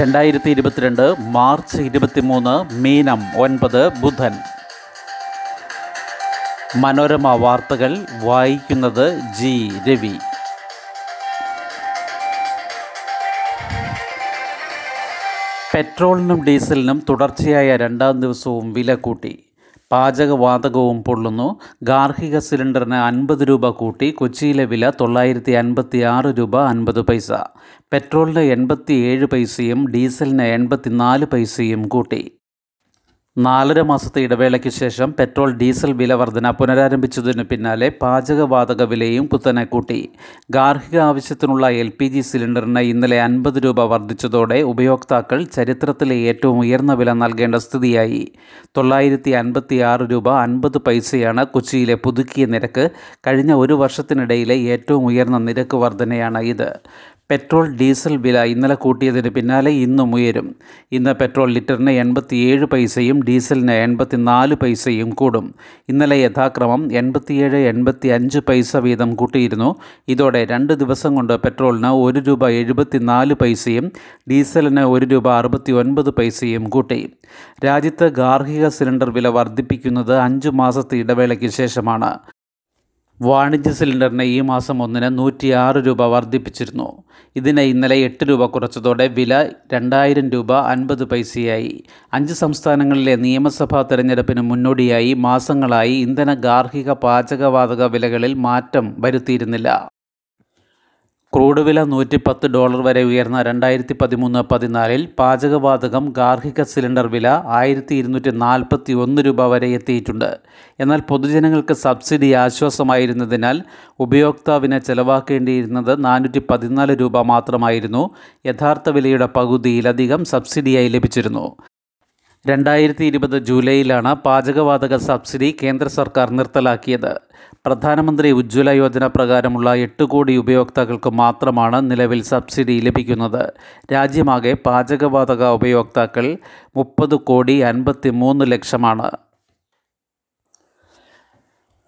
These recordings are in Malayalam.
രണ്ടായിരത്തി ഇരുപത്തിരണ്ട് മാർച്ച് ഇരുപത്തിമൂന്ന് മീനം ഒൻപത് ബുധൻ. മനോരമ വാർത്തകൾ വായിക്കുന്നത് ജി രവി. പെട്രോളിനും ഡീസലിനും തുടർച്ചയായ രണ്ടാം ദിവസവും വില കൂട്ടി. പാചകവാതകവും പൊള്ളുന്നു. ഗാർഹിക സിലിണ്ടറിന് അൻപത് രൂപ കൂട്ടി. കൊച്ചിയിലെ വില തൊള്ളായിരത്തി അൻപത്തി ആറ് രൂപ അൻപത് പൈസ. പെട്രോളിന് എൺപത്തി ഏഴ് പൈസയും ഡീസലിന് എൺപത്തിനാല് പൈസയും കൂട്ടി. നാലര മാസത്തെ ഇടവേളയ്ക്ക് ശേഷം പെട്രോൾ ഡീസൽ വില വർധന പുനരാരംഭിച്ചതിനു പിന്നാലെ പാചകവാതക വിലയും കുത്തനെ കൂട്ടി ഗാർഹിക ആവശ്യത്തിനുള്ള എൽ പി ജി സിലിണ്ടറിന് ഇന്നലെ അൻപത് രൂപ വർദ്ധിച്ചതോടെ ഉപയോക്താക്കൾ ചരിത്രത്തിലെ ഏറ്റവും ഉയർന്ന വില നൽകേണ്ട സ്ഥിതിയായി. തൊള്ളായിരത്തി അൻപത്തി ആറ് രൂപ അൻപത് പൈസയാണ് കൊച്ചിയിലെ പുതുക്കിയ നിരക്ക്. കഴിഞ്ഞ ഒരു വർഷത്തിനിടയിലെ ഏറ്റവും ഉയർന്ന നിരക്ക് വർധനയാണ് ഇത്. പെട്രോൾ ഡീസൽ വില ഇന്നലെ കൂട്ടിയതിന് പിന്നാലെ ഇന്നും ഉയരും. ഇന്ന് പെട്രോൾ ലിറ്ററിന് എൺപത്തിയേഴ് പൈസയും ഡീസലിന് എൺപത്തിനാല് പൈസയും കൂടും. ഇന്നലെ യഥാക്രമം എൺപത്തിയേഴ് എൺപത്തി അഞ്ച് പൈസ വീതം കൂട്ടിയിരുന്നു. ഇതോടെ രണ്ട് ദിവസം കൊണ്ട് പെട്രോളിന് ഒരു രൂപ എഴുപത്തിനാല് പൈസയും ഡീസലിന് ഒരു രൂപ അറുപത്തി ഒൻപത് പൈസയും കൂട്ടി. രാജ്യത്ത് ഗാർഹിക സിലിണ്ടർ വില വർദ്ധിപ്പിക്കുന്നത് അഞ്ച് മാസത്തെ ഇടവേളയ്ക്ക് ശേഷമാണ്. വാണിജ്യ സിലിണ്ടറിന് ഈ മാസം ഒന്നിന് നൂറ്റിയാറ് രൂപ വർദ്ധിപ്പിച്ചിരുന്നു. ഇതിന് ഇന്നലെ എട്ട് രൂപ കുറച്ചതോടെ വില രണ്ടായിരം രൂപ അൻപത് പൈസയായി. അഞ്ച് സംസ്ഥാനങ്ങളിലെ നിയമസഭാ തെരഞ്ഞെടുപ്പിന് മുന്നോടിയായി മാസങ്ങളായി ഇന്ധന ഗാർഹിക പാചകവാതക വിലകളിൽ മാറ്റം വരുത്തിയിരുന്നില്ല. ക്രൂഡ് വില നൂറ്റി പത്ത് ഡോളർ വരെ ഉയർന്ന രണ്ടായിരത്തി പതിമൂന്ന് പതിനാലിൽ പാചകവാതകം ഗാർഹിക സിലിണ്ടർ വില ആയിരത്തി ഇരുന്നൂറ്റി നാൽപ്പത്തി ഒന്ന് രൂപ വരെ എത്തിയിട്ടുണ്ട്. എന്നാൽ പൊതുജനങ്ങൾക്ക് സബ്സിഡി ആശ്വാസമായിരുന്നതിനാൽ ഉപയോക്താവിന് ചെലവാക്കേണ്ടിയിരുന്നത് നാനൂറ്റി പതിനാല് രൂപ മാത്രമായിരുന്നു. യഥാർത്ഥ വിലയുടെ പകുതിയിലധികം സബ്സിഡിയായി ലഭിച്ചിരുന്നു. രണ്ടായിരത്തി ഇരുപത് ജൂലൈയിലാണ് പാചകവാതക സബ്സിഡി കേന്ദ്ര സർക്കാർ നിർത്തലാക്കിയത്. പ്രധാനമന്ത്രി ഉജ്ജ്വല യോജന പ്രകാരമുള്ള എട്ട് കോടി ഉപയോക്താക്കൾക്ക് മാത്രമാണ് നിലവിൽ സബ്സിഡി ലഭിക്കുന്നത്. രാജ്യമാകെ പാചകവാതക ഉപയോക്താക്കൾ മുപ്പത് കോടി അൻപത്തി മൂന്ന് ലക്ഷമാണ്.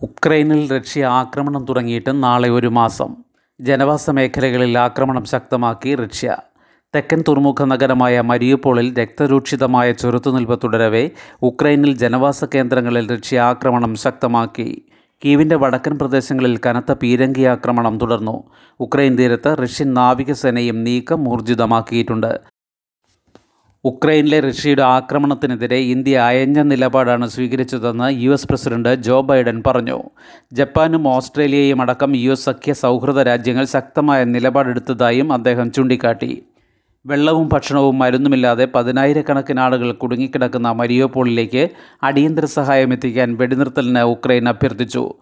ഉക്രൈനിൽ റഷ്യ ആക്രമണം തുടങ്ങിയിട്ട് നാളെ ഒരു മാസം. ജനവാസ മേഖലകളിൽ ആക്രമണം ശക്തമാക്കി റഷ്യ. തെക്കൻ തുറമുഖ നഗരമായ മരിയുപോളിൽ രക്തരൂക്ഷിതമായ ചെറുത്തുനിൽപ്പ് തുടരവെ ഉക്രൈനിൽ ജനവാസ കേന്ദ്രങ്ങളിൽ റഷ്യ ആക്രമണം ശക്തമാക്കി. കീവിന്റെ വടക്കൻ പ്രദേശങ്ങളിൽ കനത്ത പീരങ്കി ആക്രമണം തുടർന്നു. ഉക്രൈൻ തീരത്ത് റഷ്യൻ നാവികസേനയും നീക്കം ഊർജിതമാക്കിയിട്ടുണ്ട്. ഉക്രൈനിലെ റഷ്യയുടെ ആക്രമണത്തിനെതിരെ ഇന്ത്യ അയഞ്ഞ നിലപാടാണ് സ്വീകരിച്ചതെന്ന് U S president Joe Biden പറഞ്ഞു. ജപ്പാനും ഓസ്ട്രേലിയയും അടക്കം യു എസ് സഖ്യ സൗഹൃദ രാജ്യങ്ങൾ ശക്തമായ നിലപാടെടുത്തതായും അദ്ദേഹം ചൂണ്ടിക്കാട്ടി. വെള്ളവും ഭക്ഷണവും മരുന്നുമില്ലാതെ പതിനായിരക്കണക്കിന് ആളുകൾ കുടുങ്ങിക്കിടക്കുന്ന മരിയോപോളിലേക്ക് അടിയന്തര സഹായം എത്തിക്കാൻ വെടിനിർത്തലിന് ഉക്രൈൻ അഭ്യർത്ഥിച്ചു.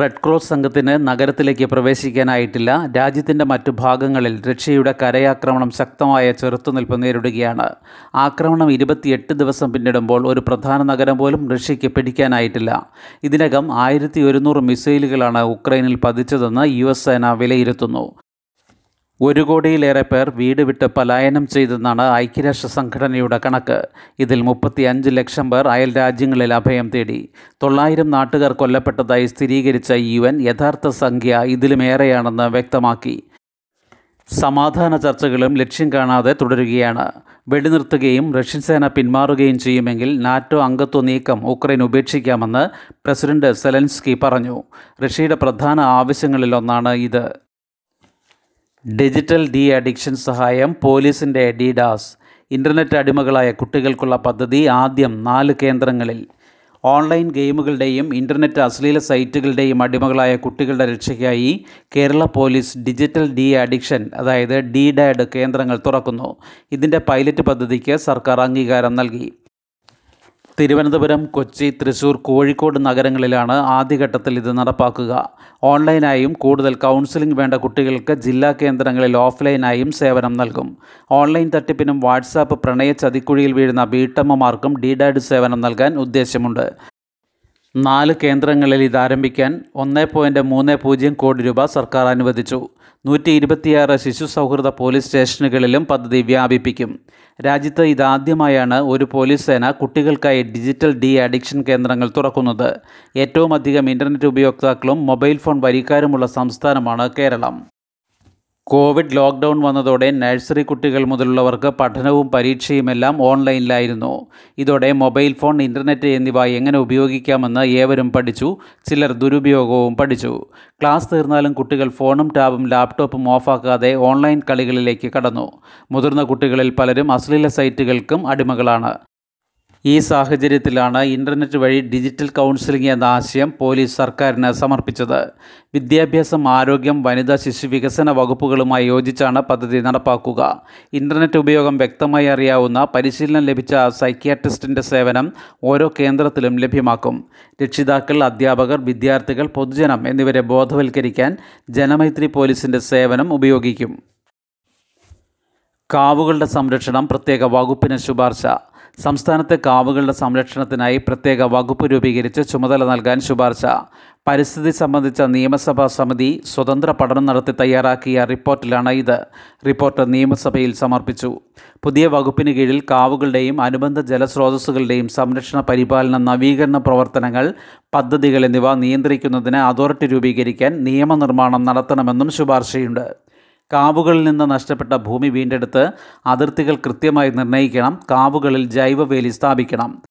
റെഡ് ക്രോസ് സംഘത്തിന് നഗരത്തിലേക്ക് പ്രവേശിക്കാനായിട്ടില്ല. രാജ്യത്തിന്റെ മറ്റു ഭാഗങ്ങളിൽ റഷ്യയുടെ കരയാക്രമണം ശക്തമായ ചെറുത്തുനിൽപ്പ് നേരിടുകയാണ്. ആക്രമണം ഇരുപത്തിയെട്ട് ദിവസം പിന്നിടുമ്പോൾ ഒരു പ്രധാന നഗരം പോലും റഷ്യയ്ക്ക് പിടിക്കാനായിട്ടില്ല. ഇതിനകം ആയിരത്തി ഒരുന്നൂറ് മിസൈലുകളാണ് ഉക്രൈനിൽ പതിച്ചതെന്ന് യു എസ് സേന വിലയിരുത്തുന്നു. ഒരു കോടിയിലേറെ പേർ വീട് വിട്ട് പലായനം ചെയ്തെന്നാണ് ഐക്യരാഷ്ട്ര സംഘടനയുടെ കണക്ക്. ഇതിൽ മുപ്പത്തി അഞ്ച് ലക്ഷം പേർ അയൽ രാജ്യങ്ങളിൽ അഭയം തേടി. തൊള്ളായിരം നാട്ടുകാർ കൊല്ലപ്പെട്ടതായി സ്ഥിരീകരിച്ച യു എൻ യഥാർത്ഥ സംഖ്യ ഇതിലുമേറെയാണെന്ന് വ്യക്തമാക്കി. സമാധാന ചർച്ചകളും ലക്ഷ്യം കാണാതെ തുടരുകയാണ്. വെടിനിർത്തുകയും റഷ്യൻ സേന പിന്മാറുകയും ചെയ്യുമെങ്കിൽ നാറ്റോ അംഗത്വ നീക്കം ഉക്രൈൻ ഉപേക്ഷിക്കാമെന്ന് പ്രസിഡന്റ് സെലൻസ്കി പറഞ്ഞു. റഷ്യയുടെ പ്രധാന ആവശ്യങ്ങളിലൊന്നാണ് ഇത്. ഡിജിറ്റൽ ഡി അഡിക്ഷൻ സഹായം പോലീസിന്റെ ഡിഡാസ് ഇന്റർനെറ്റ് അടിമകളായ കുട്ടികൾക്കുള്ള പദ്ധതി ആദ്യം നാല് കേന്ദ്രങ്ങളിൽ. ഓൺലൈൻ ഗെയിമുകളുടെയും ഇന്റർനെറ്റ് അശ്ലീല സൈറ്റുകളുടെയും അടിമകളായ കുട്ടികളുടെ രക്ഷയ്ക്കായി Kerala police digital de addiction അതായത് ഡി ഡാഡ് കേന്ദ്രങ്ങൾ തുറക്കുന്നു. ഇതിന്റെ പൈലറ്റ് പദ്ധതിക്ക് സർക്കാർ അംഗീകാരം നൽകി. തിരുവനന്തപുരം കൊച്ചി തൃശൂർ കോഴിക്കോട് നഗരങ്ങളിലാണ് ആദ്യഘട്ടത്തിൽ ഇത് നടപ്പാക്കുക. ഓൺലൈനായും കൂടുതൽ കൗൺസിലിംഗ് വേണ്ട കുട്ടികൾക്ക് ജില്ലാ കേന്ദ്രങ്ങളിൽ ഓഫ്ലൈനായും സേവനം നൽകും. ഓൺലൈൻ തട്ടിപ്പിനും വാട്സാപ്പ് പ്രണയ ചതിക്കുഴിയിൽ വീഴുന്ന വീട്ടമ്മമാർക്കും ഡിഡാഡ് സേവനം നൽകാൻ ഉദ്ദേശമുണ്ട്. നാല് കേന്ദ്രങ്ങളിൽ ഇത് ആരംഭിക്കാൻ ഒന്ന് പോയിന്റ് മൂന്ന് പൂജ്യം കോടി രൂപ സർക്കാർ അനുവദിച്ചു. നൂറ്റി ഇരുപത്തിയാറ് ശിശു സൗഹൃദ പോലീസ് സ്റ്റേഷനുകളിലും പദ്ധതി വ്യാപിപ്പിക്കും. രാജ്യത്ത് ഇതാദ്യമായാണ് ഒരു പോലീസ് സേന കുട്ടികൾക്കായി ഡിജിറ്റൽ ഡി അഡിക്ഷൻ കേന്ദ്രങ്ങൾ തുറക്കുന്നത്. ഏറ്റവും അധികം ഇന്റർനെറ്റ് ഉപയോക്താക്കളും മൊബൈൽ ഫോൺ വരിക്കാരുമുള്ള സംസ്ഥാനമാണ് കേരളം. കോവിഡ് ലോക്ക്ഡൗൺ വന്നതോടെ നഴ്സറി കുട്ടികൾ മുതലുള്ളവർക്ക് പഠനവും പരീക്ഷയുമെല്ലാം ഓൺലൈനിലായിരുന്നു. ഇതോടെ മൊബൈൽ ഫോൺ ഇന്റർനെറ്റ് എന്നിവ എങ്ങനെ ഉപയോഗിക്കാമെന്ന് ഏവരും പഠിച്ചു. ചിലർ ദുരുപയോഗവും പഠിച്ചു. ക്ലാസ് തീർന്നാലും കുട്ടികൾ ഫോണും ടാബും ലാപ്ടോപ്പും ഓഫാക്കാതെ ഓൺലൈൻ കളികളിലേക്ക് കടന്നു. മുതിർന്ന കുട്ടികളിൽ പലരും അശ്ലീല സൈറ്റുകൾക്കും അടിമകളാണ്. ഈ സാഹചര്യത്തിലാണ് ഇന്റർനെറ്റ് വഴി ഡിജിറ്റൽ കൗൺസിലിംഗ് എന്ന ആശയം പോലീസ് സർക്കാരിന് സമർപ്പിച്ചത്. വിദ്യാഭ്യാസം ആരോഗ്യം വനിതാ ശിശു വികസന വകുപ്പുകളുമായി യോജിച്ചാണ് പദ്ധതി നടപ്പാക്കുക. ഇന്റർനെറ്റ് ഉപയോഗം വ്യക്തമായി അറിയാവുന്ന പരിശീലനം ലഭിച്ച സൈക്യാട്രിസ്റ്റിന്റെ സേവനം ഓരോ കേന്ദ്രത്തിലും ലഭ്യമാക്കും. രക്ഷിതാക്കൾ അധ്യാപകർ വിദ്യാർത്ഥികൾ പൊതുജനം എന്നിവരെ ബോധവൽക്കരിക്കാൻ ജനമൈത്രി പോലീസിന്റെ സേവനം ഉപയോഗിക്കും. കാവുകളുടെ സംരക്ഷണം പ്രത്യേക വകുപ്പിന് ശുപാർശ. സംസ്ഥാനത്തെ കാവുകളുടെ സംരക്ഷണത്തിനായി പ്രത്യേക വകുപ്പ് രൂപീകരിച്ച് ചുമതല നൽകാൻ ശുപാർശ. പരിസ്ഥിതി സംബന്ധിച്ച നിയമസഭാ സമിതി സ്വതന്ത്ര പഠനം നടത്തി തയ്യാറാക്കിയ റിപ്പോർട്ടിലാണ് ഇത്. റിപ്പോർട്ട് നിയമസഭയിൽ സമർപ്പിച്ചു. പുതിയ വകുപ്പിന് കീഴിൽ കാവുകളുടെയും അനുബന്ധ ജലസ്രോതസ്സുകളുടെയും സംരക്ഷണ പരിപാലന നവീകരണ പ്രവർത്തനങ്ങൾ പദ്ധതികൾ എന്നിവ നിയന്ത്രിക്കുന്നതിന് അതോറിറ്റി രൂപീകരിക്കാൻ നിയമനിർമ്മാണം നടത്തണമെന്നും ശുപാർശയുണ്ട്. കാവുകളിൽ നിന്ന് നഷ്ടപ്പെട്ട ഭൂമി വീണ്ടെടുത്ത് അതിർത്തികൾ കൃത്യമായി നിർണയിക്കണം കാവുകളിൽ ജൈവവേലി സ്ഥാപിക്കണം.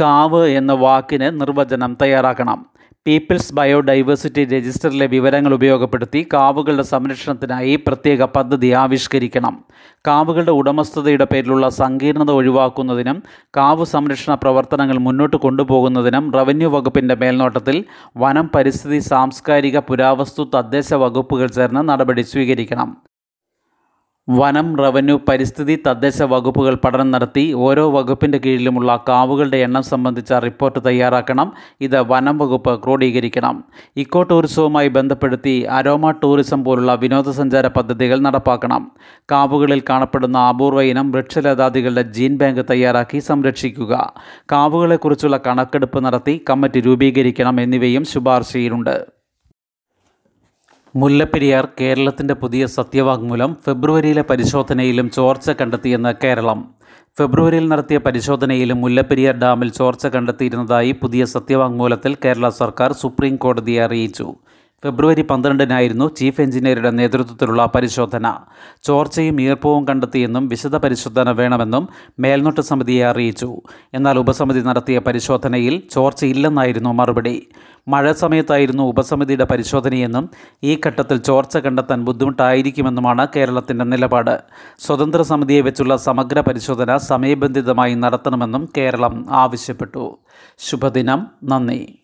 കാവ് എന്ന വാക്കിന് നിർവചനം തയ്യാറാക്കണം. പീപ്പിൾസ് ബയോഡൈവേഴ്സിറ്റി രജിസ്റ്ററിലെ വിവരങ്ങൾ ഉപയോഗപ്പെടുത്തി കാവുകളുടെ സംരക്ഷണത്തിനായി പ്രത്യേക പദ്ധതി ആവിഷ്കരിക്കണം. കാവുകളുടെ ഉടമസ്ഥതയുടെ പേരിലുള്ള സങ്കീർണത ഒഴിവാക്കുന്നതിനും കാവ് സംരക്ഷണ പ്രവർത്തനങ്ങൾ മുന്നോട്ട് കൊണ്ടുപോകുന്നതിനും റവന്യൂ വകുപ്പിന്റെ മേൽനോട്ടത്തിൽ വനം പരിസ്ഥിതി സാംസ്കാരിക പുരാവസ്തു തദ്ദേശ വകുപ്പുകൾ ചേർന്ന് നടപടി സ്വീകരിക്കണം. വനം റവന്യൂ പരിസ്ഥിതി തദ്ദേശ വകുപ്പുകൾ പഠനം നടത്തി ഓരോ വകുപ്പിന്റെ കീഴിലുമുള്ള കാവുകളുടെ എണ്ണം സംബന്ധിച്ച റിപ്പോർട്ട് തയ്യാറാക്കണം. ഇത് വനം വകുപ്പ് ക്രോഡീകരിക്കണം. ഇക്കോ ടൂറിസവുമായി ബന്ധപ്പെടുത്തി അരോമ ടൂറിസം പോലുള്ള വിനോദസഞ്ചാര പദ്ധതികൾ നടപ്പാക്കണം. കാവുകളിൽ കാണപ്പെടുന്ന അപൂർവ ഇനം വൃക്ഷലതാദികളുടെ ജീൻ ബാങ്ക് തയ്യാറാക്കി സംരക്ഷിക്കുക. കാവുകളെക്കുറിച്ചുള്ള കണക്കെടുപ്പ് നടത്തി കമ്മിറ്റി രൂപീകരിക്കണം എന്നിവയും ശുപാർശയിലുണ്ട്. മുല്ലപ്പെരിയാർ കേരളത്തിന്റെ പുതിയ സത്യവാങ്മൂലം ഫെബ്രുവരിയിലെ പരിശോധനയിലും ചോർച്ച കണ്ടെത്തിയെന്ന് കേരളം. ഫെബ്രുവരിയിൽ നടത്തിയ പരിശോധനയിലും മുല്ലപ്പെരിയാർ ഡാമിൽ ചോർച്ച കണ്ടെത്തിയിരുന്നതായി പുതിയ സത്യവാങ്മൂലത്തിൽ കേരള സർക്കാർ സുപ്രീം കോടതിയെ അറിയിച്ചു. ഫെബ്രുവരി പന്ത്രണ്ടിനായിരുന്നു ചീഫ് എഞ്ചിനീയറുടെ നേതൃത്വത്തിലുള്ള പരിശോധന. ചോർച്ചയും ഈർപ്പവും കണ്ടെത്തിയെന്നും വിശദ പരിശോധന വേണമെന്നും മേൽനോട്ട സമിതിയെ അറിയിച്ചു. എന്നാൽ ഉപസമിതി നടത്തിയ പരിശോധനയിൽ ചോർച്ചയില്ലെന്നായിരുന്നു മറുപടി. മഴ സമയത്തായിരുന്നു ഉപസമിതിയുടെ പരിശോധനയെന്നും ഈ ഘട്ടത്തിൽ ചോർച്ച കണ്ടെത്താൻ ബുദ്ധിമുട്ടായിരിക്കുമെന്നുമാണ് കേരളത്തിന്റെ നിലപാട്. സ്വതന്ത്ര സമിതിയെ വെച്ചുള്ള സമഗ്ര പരിശോധന സമയബന്ധിതമായി നടത്തണമെന്നും കേരളം ആവശ്യപ്പെട്ടു. ശുഭദിനം. നന്ദി.